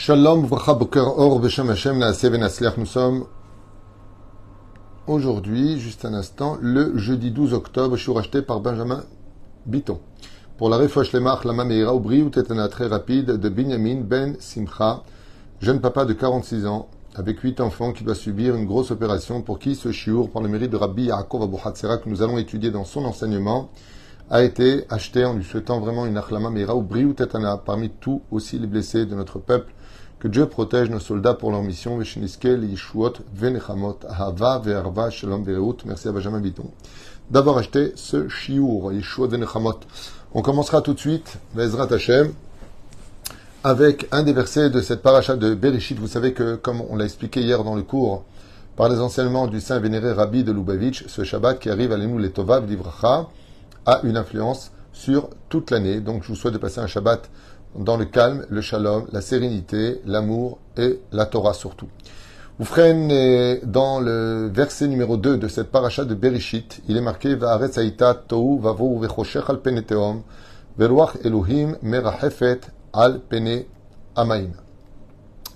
Shalom, Or. Nous sommes aujourd'hui, juste un instant, le jeudi 12 octobre. Je suis racheté par Benjamin Biton. Pour la Refosh Lemach, la Meira ou Briou, très rapide de Binyamin Ben Simcha, jeune papa de 46 ans, avec 8 enfants, qui doit subir une grosse opération pour qui ce chiour, par le mérite de Rabbi Yaakov Abu que nous allons étudier dans son enseignement, a été acheté en lui souhaitant vraiment une achlama meira ou briou tetana parmi tous aussi les blessés de notre peuple. Que Dieu protège nos soldats pour leur mission. Merci à Benjamin Biton d'avoir acheté ce venechamot. On commencera tout de suite, Bezrat Hashem, avec un des versets de cette paracha de Bereshit. Vous savez que, comme on l'a expliqué hier dans le cours, par les enseignements du saint vénéré Rabbi de Lubavitch, ce Shabbat qui arrive à l'Enou les Tovav d'Ivracha, a une influence sur toute l'année. Donc je vous souhaite de passer un Shabbat dans le calme, le shalom, la sérénité, l'amour et la Torah surtout. Vous ferez dans le verset numéro 2 de cette paracha de Bereshit, il est marqué al pene pene.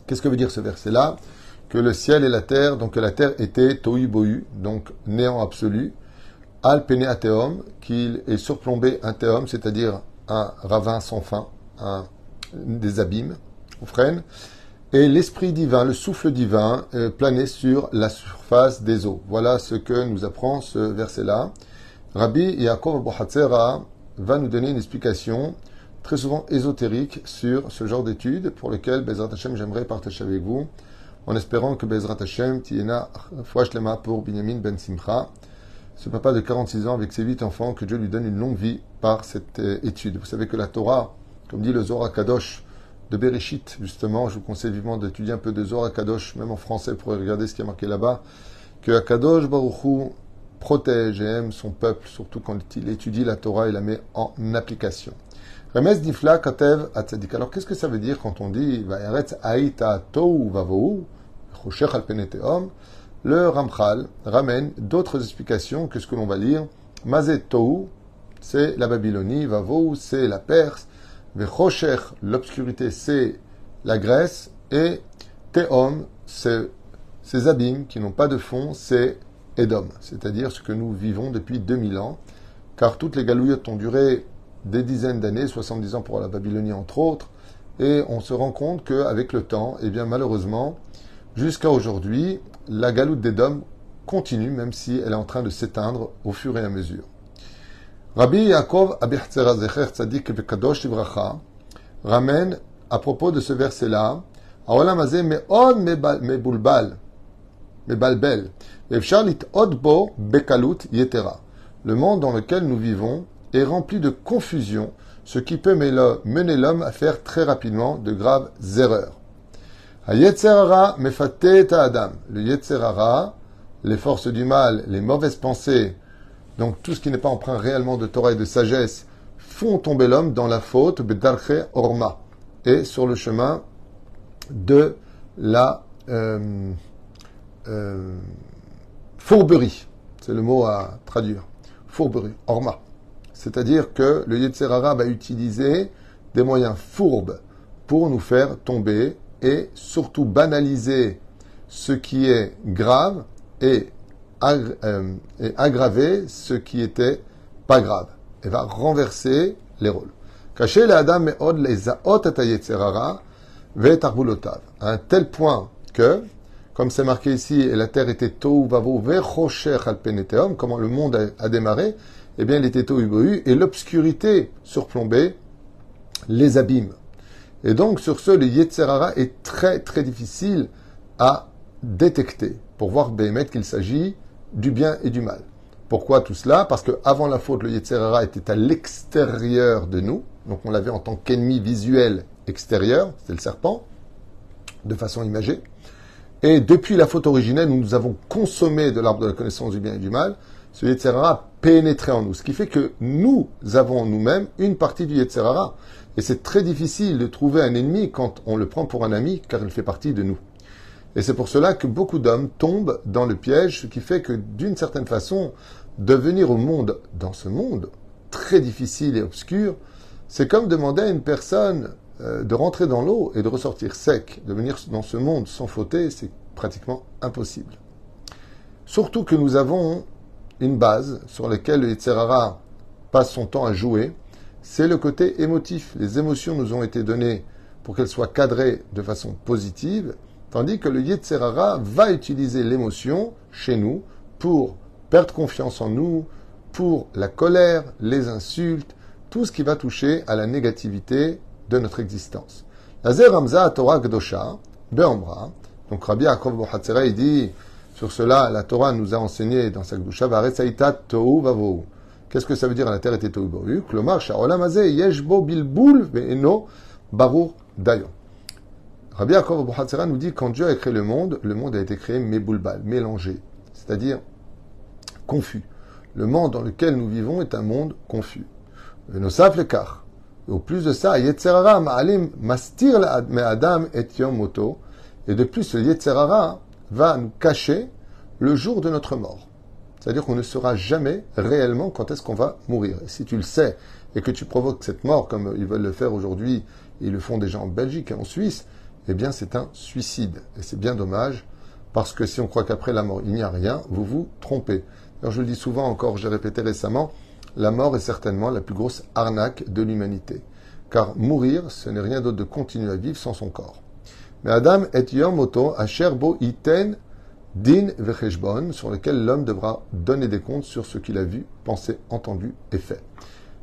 Qu'est-ce que veut dire ce verset-là? Que le ciel et la terre, donc que la terre était tohu bohu, donc néant absolu, al peneateum, qu'il est surplombé un théum, c'est-à-dire un ravin sans fin, des abîmes, ou freine, et l'esprit divin, le souffle divin, euh, planait sur la surface des eaux. Voilà ce que nous apprend ce verset-là. Rabbi Yaakov Abu va nous donner une explication très souvent ésotérique sur ce genre d'études pour lesquelles Bezrat Hashem j'aimerais partager avec vous en espérant que Bezrat Hashem tiena pour Binyamin Ben Simcha ce papa de 46 ans avec ses huit enfants, que Dieu lui donne une longue vie par cette euh, étude. Vous savez que la Torah, comme dit le Zohar Kadosh de Bereshit, justement, je vous conseille vivement d'étudier un peu de Zohar Kadosh, même en français, pour regarder ce qui est marqué là-bas, que Akadosh Baruchou protège et aime son peuple, surtout quand il étudie la Torah et la met en application. Remes Difla Katev Atzadik. Alors qu'est-ce que ça veut dire quand on dit Tou Vavou, Choshech al Peneteom le Ramchal ramène d'autres explications que ce que l'on va lire. Mazet c'est la Babylonie, Vavou, c'est la Perse, Vechosher, l'obscurité, c'est la Grèce, et Teom, c'est ces abîmes qui n'ont pas de fond, c'est Edom, c'est-à-dire ce que nous vivons depuis 2000 ans, car toutes les galouillottes ont duré des dizaines d'années, 70 ans pour la Babylonie entre autres, et on se rend compte qu'avec le temps, eh bien malheureusement, jusqu'à aujourd'hui, la galoute d'Edom continue, même si elle est en train de s'éteindre au fur et à mesure. Rabbi Yaakov Zecher Tzadik Vekadosh Ivracha ramène à propos de ce verset-là, Me'bulbal, Me'balbel, Odbo Bekalut Yetera. Le monde dans lequel nous vivons est rempli de confusion, ce qui peut mener l'homme à faire très rapidement de graves erreurs. Yetzerara mefate adam. Le Yetzerara, les forces du mal, les mauvaises pensées, donc tout ce qui n'est pas empreint réellement de Torah et de sagesse, font tomber l'homme dans la faute, bedarche orma, et sur le chemin de la euh, euh, fourberie. C'est le mot à traduire. Fourberie, orma. C'est-à-dire que le Yetzerara va utiliser des moyens fourbes pour nous faire tomber et surtout banaliser ce qui est grave et, euh, aggraver ce qui était pas grave. Et va renverser les rôles. Cacher les Adam et Od les à un tel point que, comme c'est marqué ici, et la terre était tohu vavo al peneteum, comment le monde a, démarré, eh bien, il était tohu et l'obscurité surplombait les abîmes. Et donc, sur ce, le Yetzerara est très très difficile à détecter pour voir Béhémet qu'il s'agit du bien et du mal. Pourquoi tout cela? Parce que avant la faute, le Yetzerara était à l'extérieur de nous, donc on l'avait en tant qu'ennemi visuel extérieur, c'est le serpent, de façon imagée. Et depuis la faute originelle, nous nous avons consommé de l'arbre de la connaissance du bien et du mal, ce Yetzerara a pénétré en nous, ce qui fait que nous avons nous-mêmes une partie du Yetzerara. Et c'est très difficile de trouver un ennemi quand on le prend pour un ami, car il fait partie de nous. Et c'est pour cela que beaucoup d'hommes tombent dans le piège, ce qui fait que d'une certaine façon, devenir au monde, dans ce monde très difficile et obscur, c'est comme demander à une personne euh, de rentrer dans l'eau et de ressortir sec, de venir dans ce monde sans fauter, c'est pratiquement impossible. Surtout que nous avons une base sur laquelle le passe son temps à jouer, c'est le côté émotif. Les émotions nous ont été données pour qu'elles soient cadrées de façon positive, tandis que le Yetzerara va utiliser l'émotion chez nous pour perdre confiance en nous, pour la colère, les insultes, tout ce qui va toucher à la négativité de notre existence. Lazer Ramza Torah Gdosha, Be'amra, donc Rabbi Yaakov Bohatzera, il dit, sur cela, la Torah nous a enseigné dans sa Gdosha, Varetzaita Tohu Vavou. Qu'est-ce que ça veut dire la terre était Tohu Vavou Klomar, Sha'olam Azeh, Yeshbo Bilboul, Ve'eno, Barur Dayon. Rabbi Yaakov Bohatzera nous dit, quand Dieu a créé le monde, le monde a été créé méboulbal, mélangé, c'est-à-dire confus. Le monde dans lequel nous vivons est un monde confus. Nos le car. Au plus de ça, Yetzerara ma'alim mastir adam et moto. Et de plus, le Yetzerara va nous cacher le jour de notre mort. C'est-à-dire qu'on ne saura jamais réellement quand est-ce qu'on va mourir. Et si tu le sais et que tu provoques cette mort, comme ils veulent le faire aujourd'hui, ils le font déjà en Belgique et en Suisse, eh bien c'est un suicide. Et c'est bien dommage, parce que si on croit qu'après la mort, il n'y a rien, vous vous trompez. Alors je le dis souvent encore, j'ai répété récemment, la mort est certainement la plus grosse arnaque de l'humanité. Car mourir, ce n'est rien d'autre de continuer à vivre sans son corps. Mais Adam est yomoto asherbo iten din vecheshbon, sur lequel l'homme devra donner des comptes sur ce qu'il a vu, pensé, entendu et fait.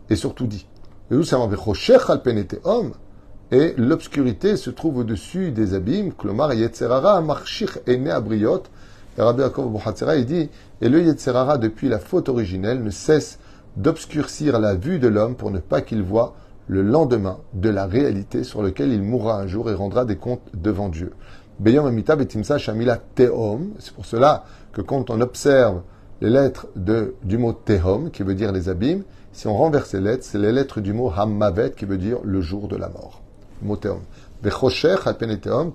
Et surtout dit. homme, et l'obscurité se trouve au-dessus des abîmes, klomar yetzerara marchich ene abriot, et Rabbi Yaakov il dit, et le yetzerara depuis la faute originelle ne cesse d'obscurcir la vue de l'homme pour ne pas qu'il voie le lendemain de la réalité sur lequel il mourra un jour et rendra des comptes devant Dieu. C'est pour cela que quand on observe les lettres de, du mot tehom, qui veut dire les abîmes, si on renverse les lettres, c'est les lettres du mot hammavet, qui veut dire le jour de la mort.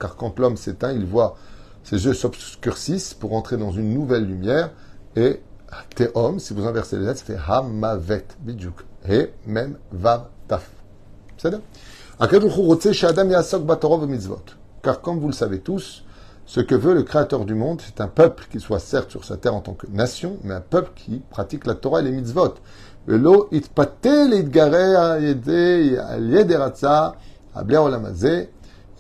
Car quand l'homme s'éteint, il voit ses yeux s'obscurcissent pour entrer dans une nouvelle lumière, et Tehom, si vous inversez les lettres, ça fait Hamavet, bidjuk. Et même Vav Taf. C'est Car comme vous le savez tous, ce que veut le Créateur du monde, c'est un peuple qui soit certes sur sa terre en tant que nation, mais un peuple qui pratique la Torah et les mitzvot.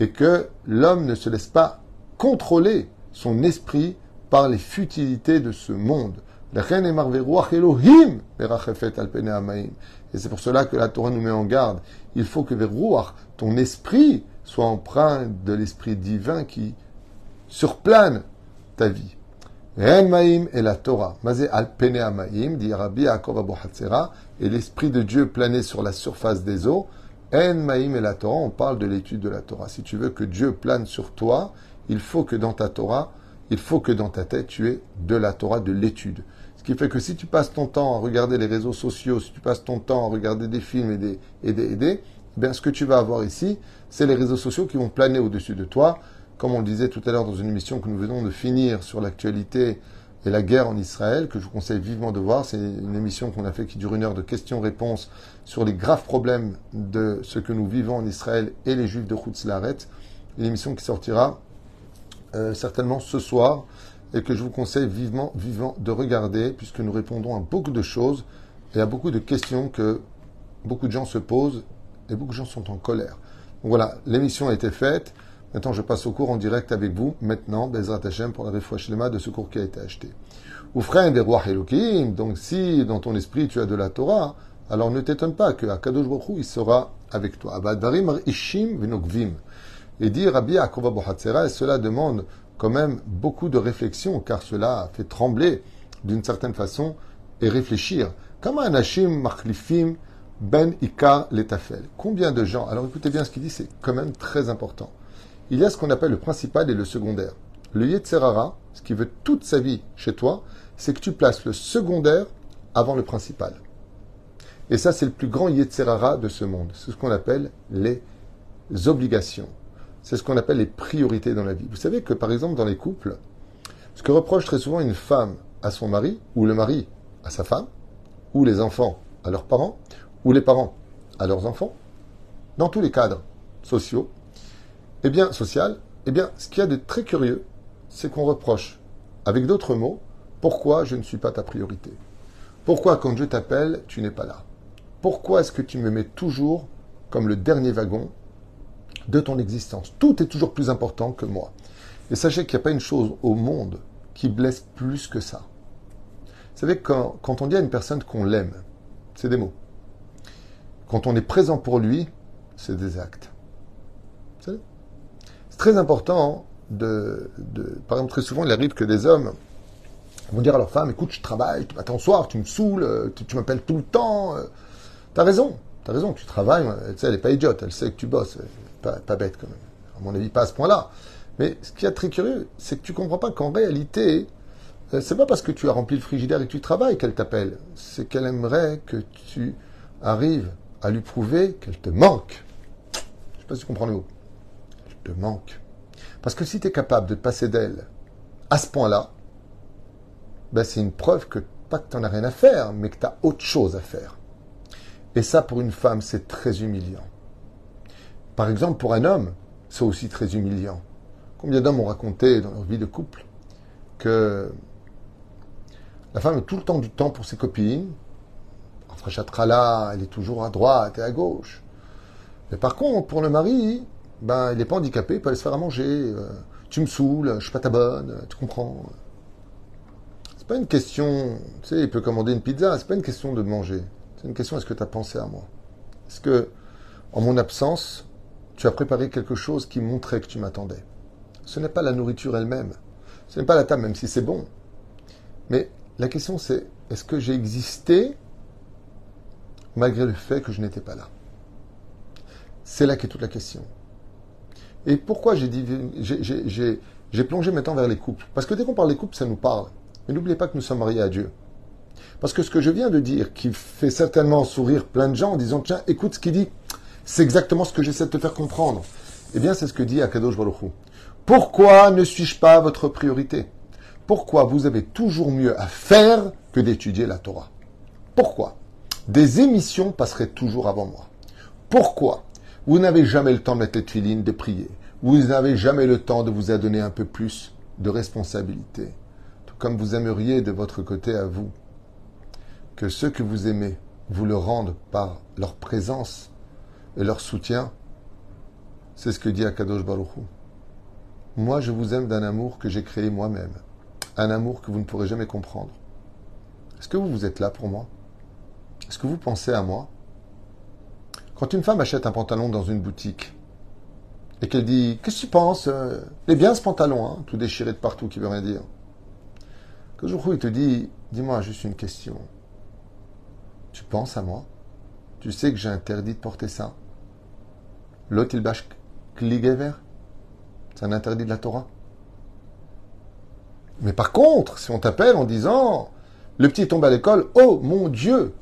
Et que l'homme ne se laisse pas contrôler son esprit par les futilités de ce monde. Et c'est pour cela que la Torah nous met en garde. Il faut que ton esprit, soit empreint de l'esprit divin qui surplane ta vie. Et la Torah. Al dit et l'esprit de Dieu planait sur la surface des eaux. En maïm et la Torah, on parle de l'étude de la Torah. Si tu veux que Dieu plane sur toi, il faut que dans ta Torah, il faut que dans ta tête, tu aies de la Torah, de l'étude. Ce qui fait que si tu passes ton temps à regarder les réseaux sociaux, si tu passes ton temps à regarder des films et des, et des, et des eh bien, ce que tu vas avoir ici, c'est les réseaux sociaux qui vont planer au-dessus de toi. Comme on le disait tout à l'heure dans une émission que nous venons de finir sur l'actualité et la guerre en Israël, que je vous conseille vivement de voir. C'est une émission qu'on a fait qui dure une heure de questions-réponses sur les graves problèmes de ce que nous vivons en Israël et les Juifs de Laret. Une émission qui sortira euh, certainement ce soir et que je vous conseille vivement, vivement de regarder, puisque nous répondons à beaucoup de choses et à beaucoup de questions que beaucoup de gens se posent et beaucoup de gens sont en colère. Donc voilà, l'émission a été faite. Maintenant, je passe au cours en direct avec vous. Maintenant, Bezrat Hashem pour la refouachlema de ce cours qui a été acheté. Ou des rois Elohim, donc si dans ton esprit tu as de la Torah, alors ne t'étonne pas que Akadosh Baruch il sera avec toi. ishim Et dire Rabbi Akova et cela demande quand même beaucoup de réflexion, car cela fait trembler d'une certaine façon et réfléchir. Un Hashim Ben Ikar Letafel. Combien de gens, alors écoutez bien ce qu'il dit, c'est quand même très important. Il y a ce qu'on appelle le principal et le secondaire. Le Yetzerara, ce qui veut toute sa vie chez toi, c'est que tu places le secondaire avant le principal. Et ça, c'est le plus grand Yetzerara de ce monde. C'est ce qu'on appelle les obligations. C'est ce qu'on appelle les priorités dans la vie. Vous savez que, par exemple, dans les couples, ce que reproche très souvent une femme à son mari, ou le mari à sa femme, ou les enfants à leurs parents, ou les parents à leurs enfants, dans tous les cadres, sociaux, eh bien, social, eh bien, ce qu'il y a de très curieux, c'est qu'on reproche, avec d'autres mots, pourquoi je ne suis pas ta priorité. Pourquoi, quand je t'appelle, tu n'es pas là? Pourquoi est-ce que tu me mets toujours comme le dernier wagon de ton existence? Tout est toujours plus important que moi. Et sachez qu'il n'y a pas une chose au monde qui blesse plus que ça. Vous savez, quand, quand on dit à une personne qu'on l'aime, c'est des mots. Quand on est présent pour lui, c'est des actes. Très important de, Par exemple, très souvent, il arrive que des hommes vont dire à leur femme Écoute, je travaille, tu m'attends soir, tu me saoules, tu, m'appelles tout le temps. Euh, t'as raison, t'as raison, tu travailles. Elle, elle n'est pas idiote, elle sait que tu bosses. Pas, pas bête, quand même. À mon avis, pas à ce point-là. Mais ce qui est très curieux, c'est que tu comprends pas qu'en réalité, euh, c'est pas parce que tu as rempli le frigidaire et que tu travailles qu'elle t'appelle. C'est qu'elle aimerait que tu arrives à lui prouver qu'elle te manque. Je sais pas si tu comprends le mot. Te manque. Parce que si tu es capable de passer d'elle à ce point-là, ben c'est une preuve que pas que tu n'en as rien à faire, mais que tu as autre chose à faire. Et ça, pour une femme, c'est très humiliant. Par exemple, pour un homme, c'est aussi très humiliant. Combien d'hommes ont raconté dans leur vie de couple que la femme a tout le temps du temps pour ses copines. Entre chatrala, elle est toujours à droite et à gauche. Mais par contre, pour le mari, ben, il n'est pas handicapé, il peut aller se faire à manger. Euh, tu me saoules, je suis pas ta bonne, tu comprends. C'est pas une question, tu sais, il peut commander une pizza, c'est pas une question de manger. C'est une question, est-ce que tu as pensé à moi? Est-ce que, en mon absence, tu as préparé quelque chose qui montrait que tu m'attendais? Ce n'est pas la nourriture elle-même. Ce n'est pas la table, même si c'est bon. Mais la question c'est, est-ce que j'ai existé malgré le fait que je n'étais pas là? C'est là qu'est toute la question. Et pourquoi j'ai plongé maintenant vers les couples? Parce que dès qu'on parle des couples, ça nous parle. Mais n'oubliez pas que nous sommes mariés à Dieu. Parce que ce que je viens de dire, qui fait certainement sourire plein de gens en disant, tiens, écoute ce qu'il dit, c'est exactement ce que j'essaie de te faire comprendre. Eh bien, c'est ce que dit Akadosh Baruch pourquoi ne suis-je pas votre priorité? Pourquoi vous avez toujours mieux à faire que d'étudier la Torah? Pourquoi? Des émissions passeraient toujours avant moi. Pourquoi? Vous n'avez jamais le temps de mettre les tuilines, de prier. Vous n'avez jamais le temps de vous adonner un peu plus de responsabilité. Tout comme vous aimeriez de votre côté à vous que ceux que vous aimez vous le rendent par leur présence et leur soutien. C'est ce que dit Akadosh Baruch moi, je vous aime d'un amour que j'ai créé moi-même. Un amour que vous ne pourrez jamais comprendre. Est-ce que vous, vous êtes là pour moi? Est-ce que vous pensez à moi? Quand une femme achète un pantalon dans une boutique et qu'elle dit Qu'est-ce que tu penses Il est bien ce pantalon, hein, tout déchiré de partout, qui veut rien dire. Que il te dit Dis-moi juste une question. Tu penses à moi? Tu sais que j'ai interdit de porter ça L'autre, il bâche vert c'est un interdit de la Torah. Mais par contre, si on t'appelle en disant le petit tombe à l'école, oh mon Dieu,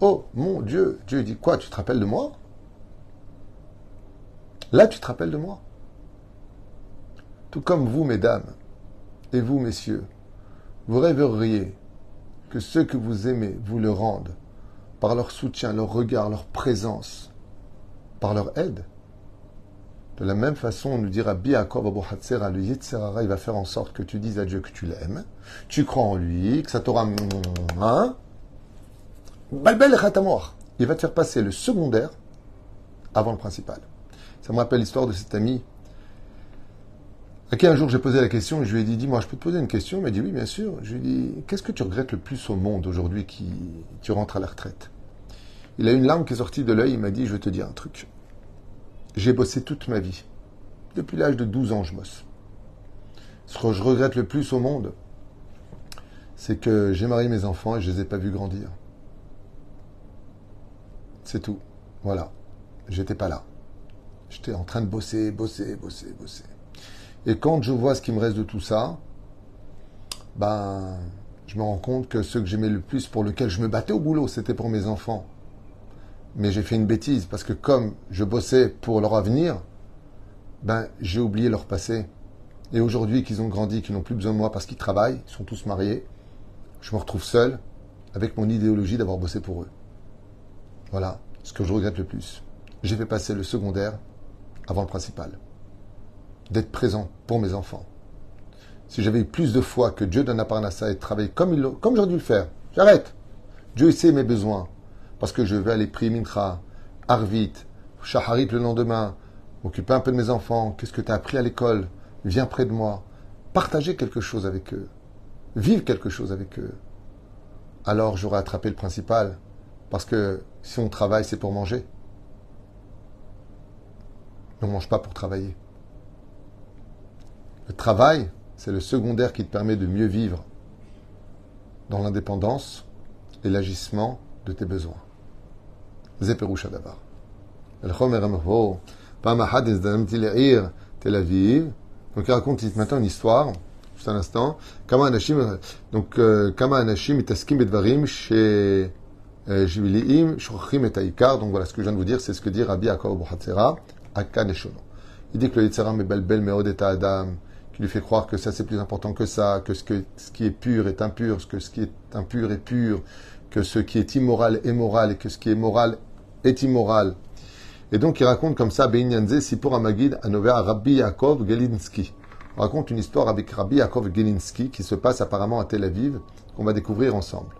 oh mon Dieu, Dieu dit quoi Tu te rappelles de moi? Là, tu te rappelles de moi? Tout comme vous, mesdames, et vous, messieurs, vous rêveriez que ceux que vous aimez vous le rendent par leur soutien, leur regard, leur présence, par leur aide? De la même façon, on nous dira Biakov Abu Hatzera, le Yitzhara, il va faire en sorte que tu dises à Dieu que tu l'aimes, tu crois en lui, que ça t'aura. Hein? Balbel mort. Il va te faire passer le secondaire avant le principal. Ça me rappelle l'histoire de cet ami à qui un jour j'ai posé la question, je lui ai dit, dis-moi, je peux te poser une question? Il m'a dit, oui, bien sûr. Je lui ai dit, qu'est-ce que tu regrettes le plus au monde aujourd'hui qui tu rentres à la retraite? Il a une larme qui est sortie de l'œil, il m'a dit, je vais te dire un truc. J'ai bossé toute ma vie. Depuis l'âge de 12 ans, je bosse. Ce que je regrette le plus au monde, c'est que j'ai marié mes enfants et je ne les ai pas vus grandir. C'est tout. Voilà. J'étais pas là. J'étais en train de bosser, bosser, bosser, bosser. Et quand je vois ce qui me reste de tout ça, ben, je me rends compte que ce que j'aimais le plus, pour lequel je me battais au boulot, c'était pour mes enfants mais j'ai fait une bêtise parce que comme je bossais pour leur avenir, ben j'ai oublié leur passé. Et aujourd'hui qu'ils ont grandi, qu'ils n'ont plus besoin de moi parce qu'ils travaillent, ils sont tous mariés, je me retrouve seul avec mon idéologie d'avoir bossé pour eux. Voilà ce que je regrette le plus. J'ai fait passer le secondaire avant le principal. D'être présent pour mes enfants. Si j'avais eu plus de foi que Dieu donne à Parnassa et travailler comme, il, comme j'aurais dû le faire, j'arrête. Dieu sait mes besoins. Parce que je vais aller prier Mintra, Arvit, Shaharit le lendemain, m'occuper un peu de mes enfants. Qu'est-ce que tu as appris à l'école? Viens près de moi. Partager quelque chose avec eux. Vivre quelque chose avec eux. Alors j'aurai attrapé le principal. Parce que si on travaille, c'est pour manger. On ne mange pas pour travailler. Le travail, c'est le secondaire qui te permet de mieux vivre dans l'indépendance et l'agissement de tes besoins. Zeperoucha d'abord. Tel Aviv. Donc il raconte maintenant une histoire, juste un instant. Kama anashim, donc euh, Kama anashim itaskim bedvarim chez Jiviliim shrochim et aikar. Donc voilà ce que je viens de vous dire, c'est ce que dit Rabbi Akor Bohatzera Akaneshono. Il dit que le Yitzhara bel bel meod et Adam, qui lui fait croire que ça c'est plus important que ça, que ce, que ce qui est pur est impur, que ce qui est impur est pur, que ce qui est immoral est moral et que ce qui est moral est immoral. Et donc il raconte comme ça, Beinyanze, Sipur Amagid, Anover Rabbi Yaakov Gelinsky. On raconte une histoire avec Rabbi Yaakov Gelinsky qui se passe apparemment à Tel Aviv, qu'on va découvrir ensemble.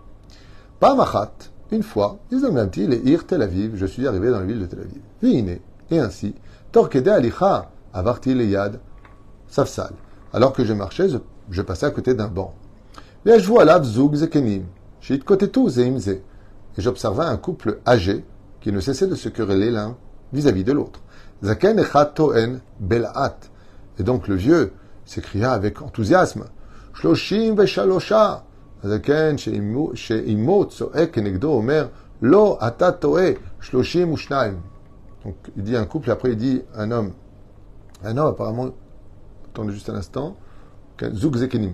Pamachat, une fois, ils même dit, Ir Tel Aviv, je suis arrivé dans la ville de Tel Aviv. Vine, et ainsi, Torkede Alicha, Avarti Leyad, Safsal. Alors que je marchais, je passais à côté d'un banc. Et j'observais un couple âgé qui ne cessait de se quereller l'un vis-à-vis de l'autre. Zaken echat toen belat. Et donc le vieux s'écria avec enthousiasme. Shloshim. Donc il dit un couple, après il dit un homme. Un homme apparemment, attendez juste un instant.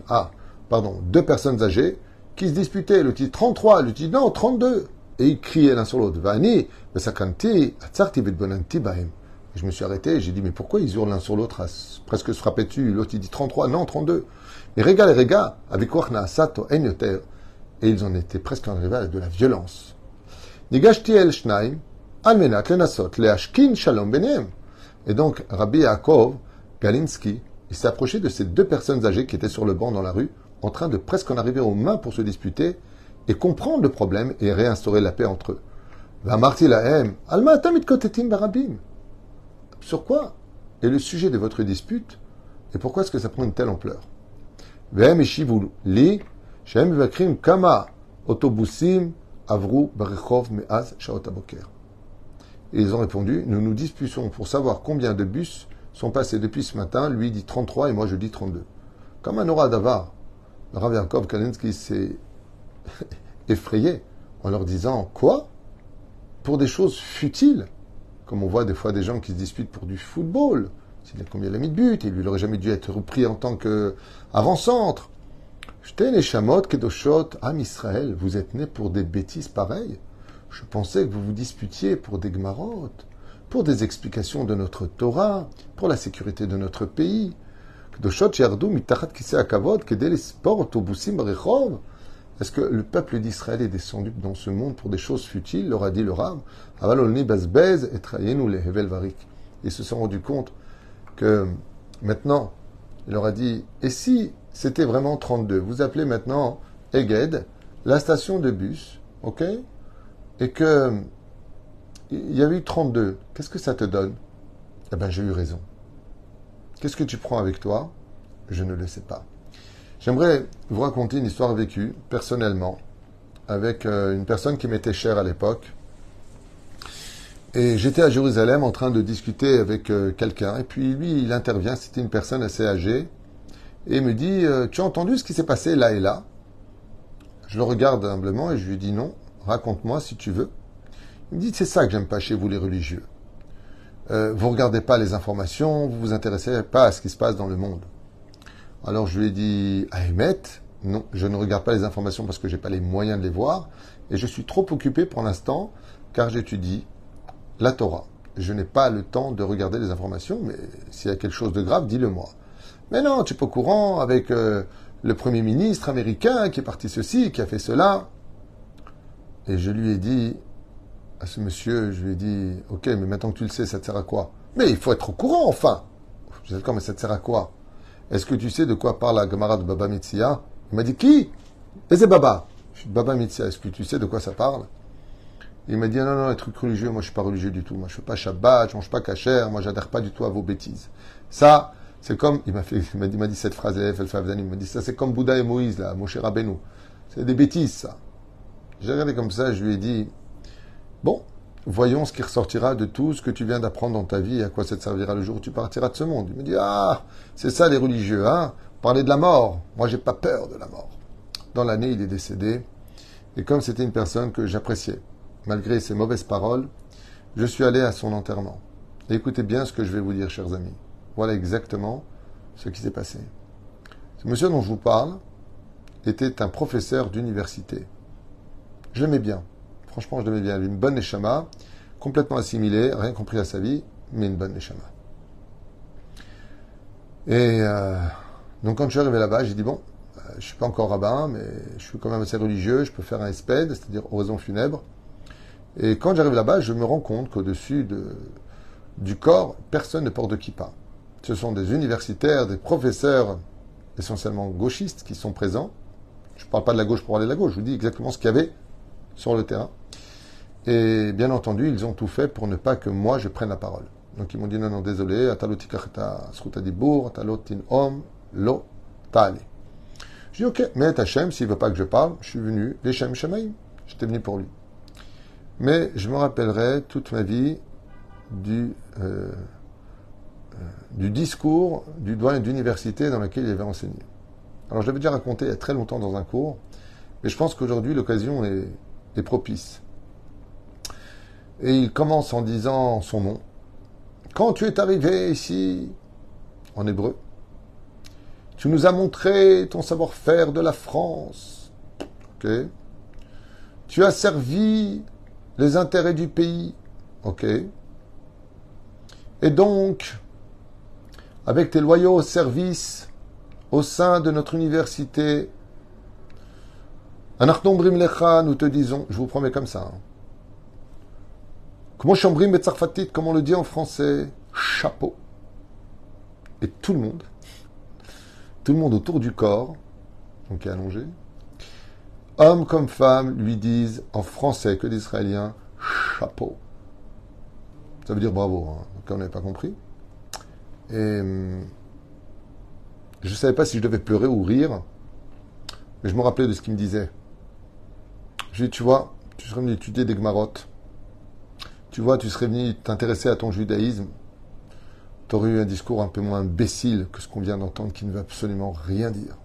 Ah, pardon, deux personnes âgées qui se disputaient. Le dit 33, le dit non, 32 et ils criaient l'un sur l'autre. Vani, je me suis arrêté, j'ai dit, mais pourquoi ils hurlent l'un sur l'autre, presque se frapper dessus? L'autre, il dit 33, non, 32. Mais regarde, les Rega, avec Sato Et ils en étaient presque arrivés à de la violence. Et donc, Rabbi Yaakov Galinsky, il s'est approché de ces deux personnes âgées qui étaient sur le banc dans la rue, en train de presque en arriver aux mains pour se disputer, et comprendre le problème et réinstaurer la paix entre eux. alma barabim. Sur quoi est le sujet de votre dispute et pourquoi est-ce que ça prend une telle ampleur? Et ils ont répondu, nous nous disputons pour savoir combien de bus sont passés depuis ce matin. Lui dit 33 et moi je dis 32. Comme un aura d'avar. Rav Yaakov Kalensky s'est effrayés en leur disant Quoi? Pour des choses futiles? Comme on voit des fois des gens qui se disputent pour du football. A combien il a mis de but, il lui aurait jamais dû être repris en tant qu'avant-centre. J'étais les chamottes, kedoshot, Am Israël, vous êtes nés pour des bêtises pareilles. Je pensais que vous vous disputiez pour des gmarotes, pour des explications de notre Torah, pour la sécurité de notre pays. Est-ce que le peuple d'Israël est descendu dans ce monde pour des choses futiles leur a dit le Rav. et Ils se sont rendus compte que maintenant, il leur a dit Et si c'était vraiment 32 Vous appelez maintenant Eged, la station de bus, ok Et que il y a eu 32. Qu'est-ce que ça te donne? Eh bien, j'ai eu raison. Qu'est-ce que tu prends avec toi? Je ne le sais pas. J'aimerais vous raconter une histoire vécue personnellement avec euh, une personne qui m'était chère à l'époque. Et j'étais à Jérusalem en train de discuter avec euh, quelqu'un. Et puis lui, il intervient, c'était une personne assez âgée. Et me dit, euh, tu as entendu ce qui s'est passé là et là? Je le regarde humblement et je lui dis, non, raconte-moi si tu veux. Il me dit, c'est ça que j'aime pas chez vous les religieux. vous regardez pas les informations, vous vous intéressez pas à ce qui se passe dans le monde. Alors je lui ai dit, Ahmet, non, je ne regarde pas les informations parce que je n'ai pas les moyens de les voir. Et je suis trop occupé pour l'instant car j'étudie la Torah. Je n'ai pas le temps de regarder les informations, mais s'il y a quelque chose de grave, dis-le-moi. Mais non, tu n'es pas au courant avec euh, le Premier ministre américain qui est parti ceci, qui a fait cela. Et je lui ai dit à ce monsieur, je lui ai dit, ok, mais maintenant que tu le sais, ça te sert à quoi? Mais il faut être au courant, enfin. Je dis, mais ça te sert à quoi? Est-ce que tu sais de quoi parle la Gemara de Baba Mitzia Il m'a dit, qui? Et c'est Baba. Baba Mitzia, est-ce que tu sais de quoi ça parle? Il m'a dit, non, non, les trucs religieux, moi je suis pas religieux du tout. Moi je fais pas Shabbat, je mange pas kasher, moi j'adhère pas du tout à vos bêtises. Ça, c'est comme, il m'a fait, il m'a dit cette phrase, il m'a dit, ça c'est comme Bouddha et Moïse, là, Moshe Rabbeinu. C'est des bêtises, ça. J'ai regardé comme ça, je lui ai dit, bon, voyons ce qui ressortira de tout ce que tu viens d'apprendre dans ta vie et à quoi ça te servira le jour où tu partiras de ce monde. Il me dit, ah, c'est ça les religieux, hein Parler de la mort. Moi, j'ai pas peur de la mort. Dans l'année, il est décédé. Et comme c'était une personne que j'appréciais, malgré ses mauvaises paroles, je suis allé à son enterrement. Écoutez bien ce que je vais vous dire, chers amis. Voilà exactement ce qui s'est passé. Ce monsieur dont je vous parle était un professeur d'université. Je l'aimais bien. Franchement, je l'aimais bien. Il avait une bonne neshama, complètement assimilé, rien compris à sa vie, mais une bonne neshama. Et euh, donc, quand je suis arrivé là-bas, j'ai dit bon, euh, je suis pas encore rabbin, mais je suis quand même assez religieux, je peux faire un espède, c'est-à-dire oraison funèbre. Et quand j'arrive là-bas, je me rends compte qu'au-dessus de, du corps, personne ne porte de kippa. Ce sont des universitaires, des professeurs, essentiellement gauchistes, qui sont présents. Je ne parle pas de la gauche pour aller de la gauche, je vous dis exactement ce qu'il y avait sur le terrain. Et bien entendu, ils ont tout fait pour ne pas que moi je prenne la parole. Donc ils m'ont dit non, non, désolé, om, lo, tali. Je dis ok, mais Hachem, s'il ne veut pas que je parle, je suis venu, les Shem Shemaim, j'étais venu pour lui. Mais je me rappellerai toute ma vie du, euh, euh, du discours du doyen d'université dans lequel il avait enseigné. Alors je l'avais déjà raconté il y a très longtemps dans un cours, mais je pense qu'aujourd'hui l'occasion est, propice. Et il commence en disant son nom. Quand tu es arrivé ici, en hébreu, tu nous as montré ton savoir-faire de la France. Tu as servi les intérêts du pays. Ok. Et donc, avec tes loyaux services au sein de notre université, Anachnombrim Lecha, nous te disons, je vous promets comme ça. Hein. Comment et comme on le dit en français, chapeau. Et tout le monde, tout le monde autour du corps, donc est allongé, homme comme femme, lui disent en français que l'israélien, chapeau. Ça veut dire bravo, hein. on n'avait pas compris. Et hum, je ne savais pas si je devais pleurer ou rire, mais je me rappelais de ce qu'il me disait. Je lui ai dit, tu vois, tu serais venu étudier des Gmarottes. Tu vois, tu serais venu t'intéresser à ton judaïsme. Tu aurais eu un discours un peu moins imbécile que ce qu'on vient d'entendre qui ne veut absolument rien dire.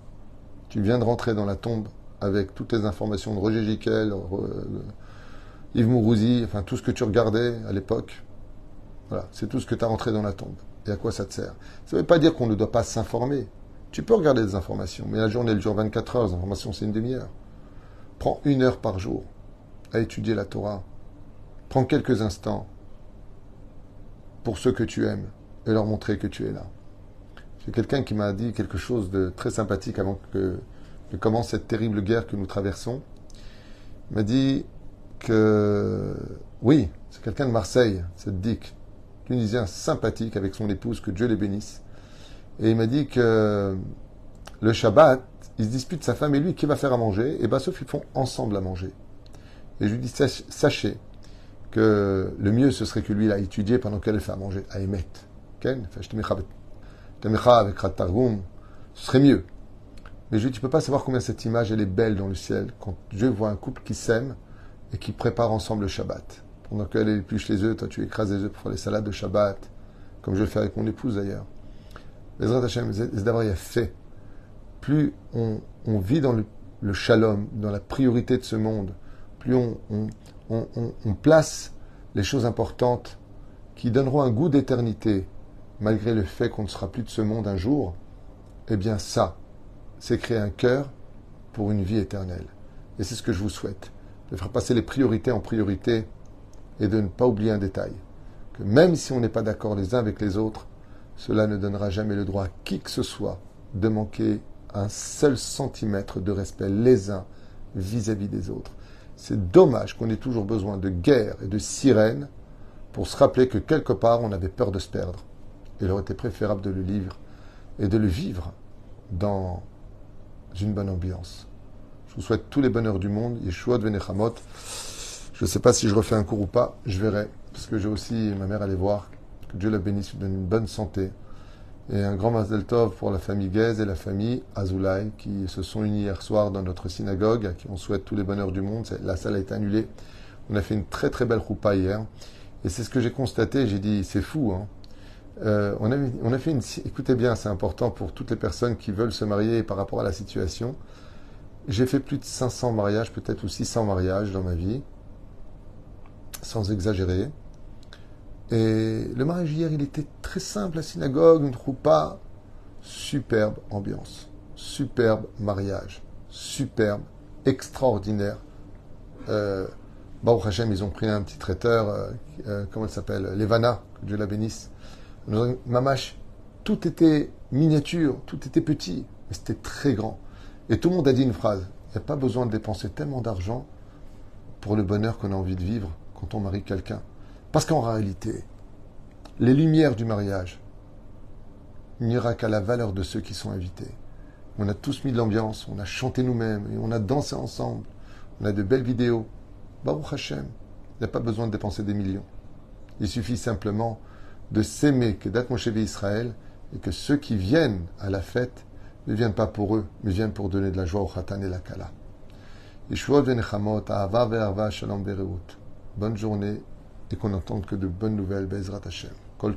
Tu viens de rentrer dans la tombe avec toutes les informations de Roger Giquel, Yves Mourouzi, enfin tout ce que tu regardais à l'époque. Voilà, c'est tout ce que tu as rentré dans la tombe. Et à quoi ça te sert? Ça ne veut pas dire qu'on ne doit pas s'informer. Tu peux regarder des informations, mais la journée, le jour 24 heures, les informations, c'est une demi-heure. Prends une heure par jour à étudier la Torah. Prends quelques instants pour ceux que tu aimes et leur montrer que tu es là. J'ai quelqu'un qui m'a dit quelque chose de très sympathique avant que, commence cette terrible guerre que nous traversons. Il m'a dit que, oui, c'est quelqu'un de Marseille, c'est Dick, tunisien sympathique avec son épouse, que Dieu les bénisse. Et il m'a dit que le Shabbat, il se dispute sa femme et lui qui va faire à manger, et bien sauf ils font ensemble à manger. Et je lui dis, sachez que le mieux ce serait que lui il a étudié pendant qu'elle fait à manger, à avec ce serait mieux. Lui dis, tu peux pas savoir combien cette image elle est belle dans le ciel quand Dieu voit un couple qui s'aime et qui prépare ensemble le Shabbat. Pendant qu'elle épluche les œufs, toi tu écrases les œufs pour faire les salades de Shabbat, comme je le fais avec mon épouse d'ailleurs. Les Hashem, d'abord il a fait plus on, vit dans le, shalom, dans la priorité de ce monde, plus on, on, place les choses importantes qui donneront un goût d'éternité, malgré le fait qu'on ne sera plus de ce monde un jour, eh bien ça, c'est créer un cœur pour une vie éternelle. Et c'est ce que je vous souhaite, de faire passer les priorités en priorité et de ne pas oublier un détail, que même si on n'est pas d'accord les uns avec les autres, cela ne donnera jamais le droit à qui que ce soit de manquer un seul centimètre de respect les uns vis-à-vis des autres. C'est dommage qu'on ait toujours besoin de guerre et de sirènes pour se rappeler que quelque part on avait peur de se perdre. Il aurait été préférable de le lire et de le vivre dans une bonne ambiance. Je vous souhaite tous les bonheurs du monde. Yeshua de Venechamot. Je ne sais pas si je refais un cours ou pas, je verrai. Parce que j'ai aussi ma mère allait voir. Que Dieu la bénisse, lui donne une bonne santé. Et un grand Mazel pour la famille Gez et la famille Azoulay qui se sont unis hier soir dans notre synagogue, à qui on souhaite tous les bonheurs du monde. La salle a été annulée. On a fait une très très belle roupa hier. Et c'est ce que j'ai constaté. J'ai dit, c'est fou. Hein. Euh, on, a, fait une. Écoutez bien, c'est important pour toutes les personnes qui veulent se marier par rapport à la situation. J'ai fait plus de 500 mariages, peut-être ou 600 mariages dans ma vie, sans exagérer. Et le mariage hier, il était très simple, la synagogue, une roupa, superbe ambiance, superbe mariage, superbe, extraordinaire. Euh, Baruch Hashem, ils ont pris un petit traiteur, euh, euh, comment il s'appelle? Levana, que Dieu la bénisse. Mamache, tout était miniature, tout était petit, mais c'était très grand. Et tout le monde a dit une phrase il n'y a pas besoin de dépenser tellement d'argent pour le bonheur qu'on a envie de vivre quand on marie quelqu'un. Parce qu'en réalité, les lumières du mariage n'ira qu'à la valeur de ceux qui sont invités. On a tous mis de l'ambiance, on a chanté nous-mêmes et on a dansé ensemble. On a de belles vidéos. Baruch Hashem, il n'y a pas besoin de dépenser des millions. Il suffit simplement de s'aimer que d'être Moshe Israël et que ceux qui viennent à la fête ne viennent pas pour eux, mais viennent pour donner de la joie au Khatan et la Kala. Bonne journée et qu'on n'entende que de bonnes nouvelles. Bezrat Hashem. Kol